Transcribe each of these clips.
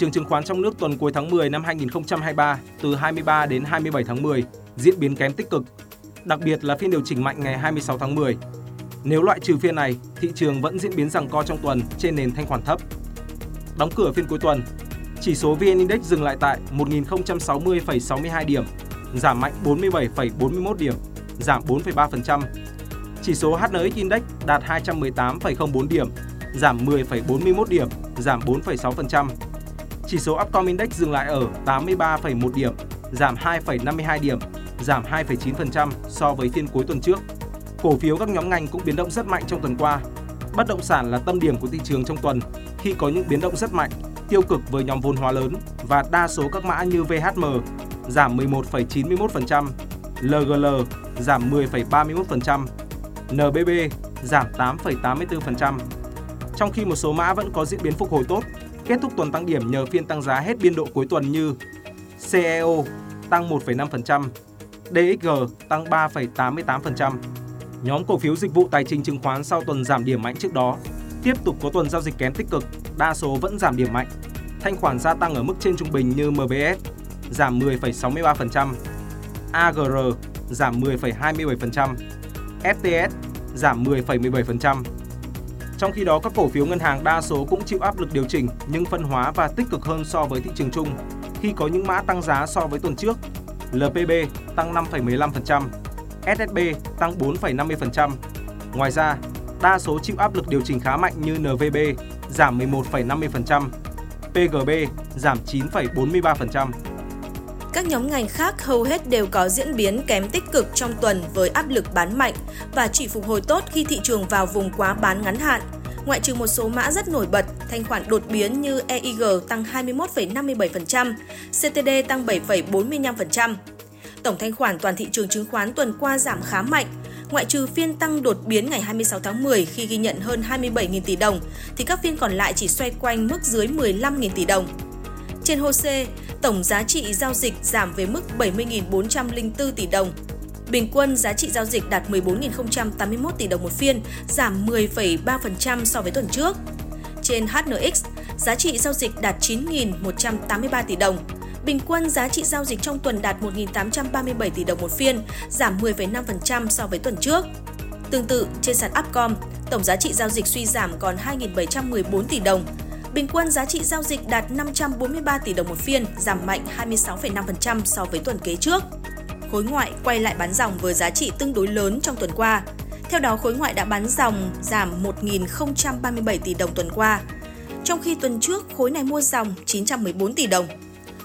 Trường chứng khoán trong nước tuần cuối tháng 10 năm 2023 từ 23 đến 27 tháng 10 diễn biến kém tích cực, đặc biệt là phiên điều chỉnh mạnh ngày 26 tháng 10. Nếu loại trừ phiên này, thị trường vẫn diễn biến rằng co trong tuần trên nền thanh khoản thấp. Đóng cửa phiên cuối tuần, chỉ số VN Index dừng lại tại 1060,62 điểm, giảm mạnh 47,41 điểm, giảm 4,3%. Chỉ số HNX Index đạt 218,04 điểm, giảm 10,41 điểm, giảm 4,6%. Chỉ số Upcom Index dừng lại ở 83,1 điểm, giảm 2,52 điểm, giảm 2,9% so với phiên cuối tuần trước. Cổ phiếu các nhóm ngành cũng biến động rất mạnh trong tuần qua. Bất động sản là tâm điểm của thị trường trong tuần khi có những biến động rất mạnh, tiêu cực với nhóm vốn hóa lớn và đa số các mã như VHM giảm 11,91%, LGL giảm 10,31%, NBB giảm 8,84%. Trong khi một số mã vẫn có diễn biến phục hồi tốt, kết thúc tuần tăng điểm nhờ phiên tăng giá hết biên độ cuối tuần như CEO tăng 1,5%, DXG tăng 3,88%. Nhóm cổ phiếu dịch vụ tài chính chứng khoán sau tuần giảm điểm mạnh trước đó, tiếp tục có tuần giao dịch kém tích cực, đa số vẫn giảm điểm mạnh. Thanh khoản gia tăng ở mức trên trung bình như MBS giảm 10,63%, AGR giảm 10,27%, FTS giảm 10,17%. Trong khi đó, các cổ phiếu ngân hàng đa số cũng chịu áp lực điều chỉnh nhưng phân hóa và tích cực hơn so với thị trường chung khi có những mã tăng giá so với tuần trước. LPB tăng 5,15%, SSB tăng 4,50%. Ngoài ra, đa số chịu áp lực điều chỉnh khá mạnh như NVB giảm 11,50%, PGB giảm 9,43%. Các nhóm ngành khác hầu hết đều có diễn biến kém tích cực trong tuần với áp lực bán mạnh và chỉ phục hồi tốt khi thị trường vào vùng quá bán ngắn hạn. Ngoại trừ một số mã rất nổi bật, thanh khoản đột biến như EIG tăng 21,57%, CTD tăng 7,45%. Tổng thanh khoản toàn thị trường chứng khoán tuần qua giảm khá mạnh, ngoại trừ phiên tăng đột biến ngày 26 tháng 10 khi ghi nhận hơn 27.000 tỷ đồng, thì các phiên còn lại chỉ xoay quanh mức dưới 15.000 tỷ đồng. Trên HOSE, tổng giá trị giao dịch giảm về mức 70.404 tỷ đồng. Bình quân giá trị giao dịch đạt 14.081 tỷ đồng một phiên, giảm 10,3% so với tuần trước. Trên HNX, giá trị giao dịch đạt 9.183 tỷ đồng. Bình quân giá trị giao dịch trong tuần đạt 1.837 tỷ đồng một phiên, giảm 10,5% so với tuần trước. Tương tự, trên sàn Upcom, tổng giá trị giao dịch suy giảm còn 2.714 tỷ đồng, Bình quân giá trị giao dịch đạt 543 tỷ đồng một phiên, giảm mạnh 26,5% so với tuần kế trước. Khối ngoại quay lại bán dòng với giá trị tương đối lớn trong tuần qua. Theo đó, khối ngoại đã bán dòng giảm 1.037 tỷ đồng tuần qua, trong khi tuần trước khối này mua dòng 914 tỷ đồng.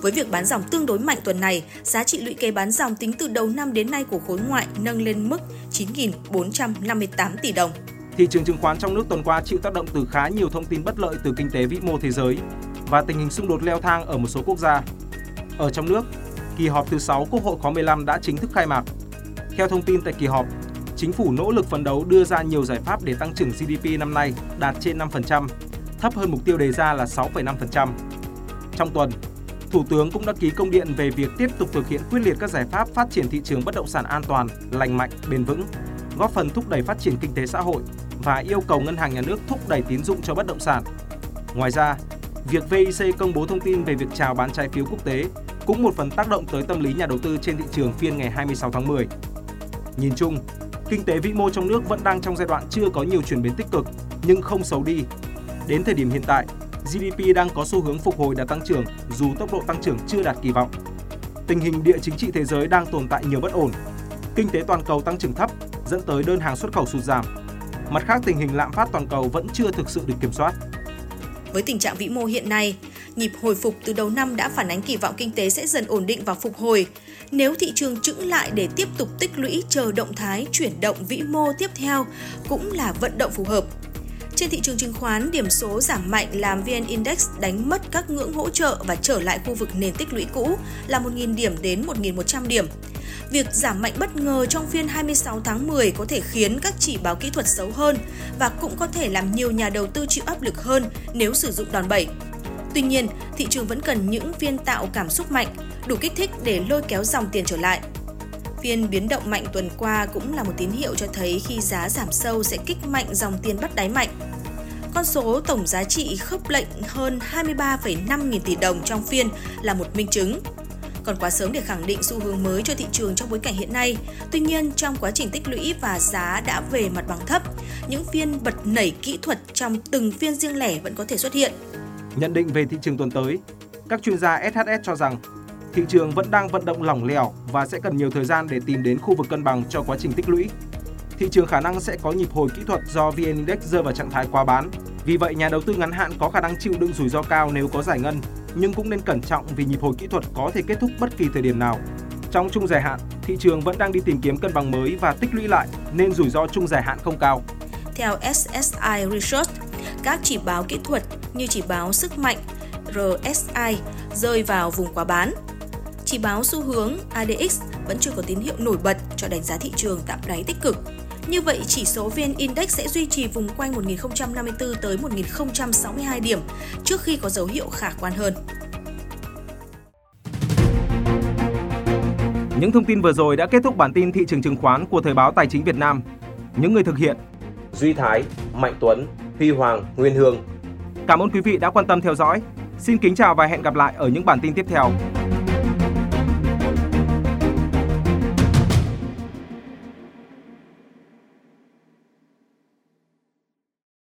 Với việc bán dòng tương đối mạnh tuần này, giá trị lũy kế bán dòng tính từ đầu năm đến nay của khối ngoại nâng lên mức 9.458 tỷ đồng. Thị trường chứng khoán trong nước tuần qua chịu tác động từ khá nhiều thông tin bất lợi từ kinh tế vĩ mô thế giới và tình hình xung đột leo thang ở một số quốc gia. Ở trong nước, kỳ họp thứ 6 Quốc hội khóa 15 đã chính thức khai mạc. Theo thông tin tại kỳ họp, chính phủ nỗ lực phấn đấu đưa ra nhiều giải pháp để tăng trưởng GDP năm nay đạt trên 5%, thấp hơn mục tiêu đề ra là 6,5%. Trong tuần, Thủ tướng cũng đã ký công điện về việc tiếp tục thực hiện quyết liệt các giải pháp phát triển thị trường bất động sản an toàn, lành mạnh, bền vững, góp phần thúc đẩy phát triển kinh tế xã hội và yêu cầu ngân hàng nhà nước thúc đẩy tín dụng cho bất động sản. Ngoài ra, việc VIC công bố thông tin về việc chào bán trái phiếu quốc tế cũng một phần tác động tới tâm lý nhà đầu tư trên thị trường phiên ngày 26 tháng 10. Nhìn chung, kinh tế vĩ mô trong nước vẫn đang trong giai đoạn chưa có nhiều chuyển biến tích cực nhưng không xấu đi. Đến thời điểm hiện tại, GDP đang có xu hướng phục hồi đạt tăng trưởng dù tốc độ tăng trưởng chưa đạt kỳ vọng. Tình hình địa chính trị thế giới đang tồn tại nhiều bất ổn. Kinh tế toàn cầu tăng trưởng thấp dẫn tới đơn hàng xuất khẩu sụt giảm. Mặt khác, tình hình lạm phát toàn cầu vẫn chưa thực sự được kiểm soát. Với tình trạng vĩ mô hiện nay, nhịp hồi phục từ đầu năm đã phản ánh kỳ vọng kinh tế sẽ dần ổn định và phục hồi. Nếu thị trường chững lại để tiếp tục tích lũy chờ động thái chuyển động vĩ mô tiếp theo cũng là vận động phù hợp. Trên thị trường chứng khoán, điểm số giảm mạnh làm VN Index đánh mất các ngưỡng hỗ trợ và trở lại khu vực nền tích lũy cũ là 1.000 điểm đến 1.100 điểm. Việc giảm mạnh bất ngờ trong phiên 26 tháng 10 có thể khiến các chỉ báo kỹ thuật xấu hơn và cũng có thể làm nhiều nhà đầu tư chịu áp lực hơn nếu sử dụng đòn bẩy. Tuy nhiên, thị trường vẫn cần những phiên tạo cảm xúc mạnh, đủ kích thích để lôi kéo dòng tiền trở lại. Phiên biến động mạnh tuần qua cũng là một tín hiệu cho thấy khi giá giảm sâu sẽ kích mạnh dòng tiền bắt đáy mạnh. Con số tổng giá trị khớp lệnh hơn 23,5 nghìn tỷ đồng trong phiên là một minh chứng. Còn quá sớm để khẳng định xu hướng mới cho thị trường trong bối cảnh hiện nay. Tuy nhiên, trong quá trình tích lũy và giá đã về mặt bằng thấp, những phiên bật nảy kỹ thuật trong từng phiên riêng lẻ vẫn có thể xuất hiện. Nhận định về thị trường tuần tới, các chuyên gia SHS cho rằng thị trường vẫn đang vận động lỏng lẻo và sẽ cần nhiều thời gian để tìm đến khu vực cân bằng cho quá trình tích lũy. Thị trường khả năng sẽ có nhịp hồi kỹ thuật do VN Index rơi vào trạng thái quá bán. Vì vậy, nhà đầu tư ngắn hạn có khả năng chịu đựng rủi ro cao nếu có giải ngân, nhưng cũng nên cẩn trọng vì nhịp hồi kỹ thuật có thể kết thúc bất kỳ thời điểm nào. Trong trung dài hạn, thị trường vẫn đang đi tìm kiếm cân bằng mới và tích lũy lại nên rủi ro trung dài hạn không cao. Theo SSI Research, các chỉ báo kỹ thuật như chỉ báo sức mạnh RSI rơi vào vùng quá bán. Chỉ báo xu hướng ADX vẫn chưa có tín hiệu nổi bật cho đánh giá thị trường tạm đáy tích cực. Như vậy, chỉ số VN Index sẽ duy trì vùng quanh 1054 tới 1062 điểm trước khi có dấu hiệu khả quan hơn. Những thông tin vừa rồi đã kết thúc bản tin thị trường chứng khoán của Thời báo Tài chính Việt Nam. Những người thực hiện Duy Thái, Mạnh Tuấn, Huy Hoàng, Nguyên Hương. Cảm ơn quý vị đã quan tâm theo dõi. Xin kính chào và hẹn gặp lại ở những bản tin tiếp theo.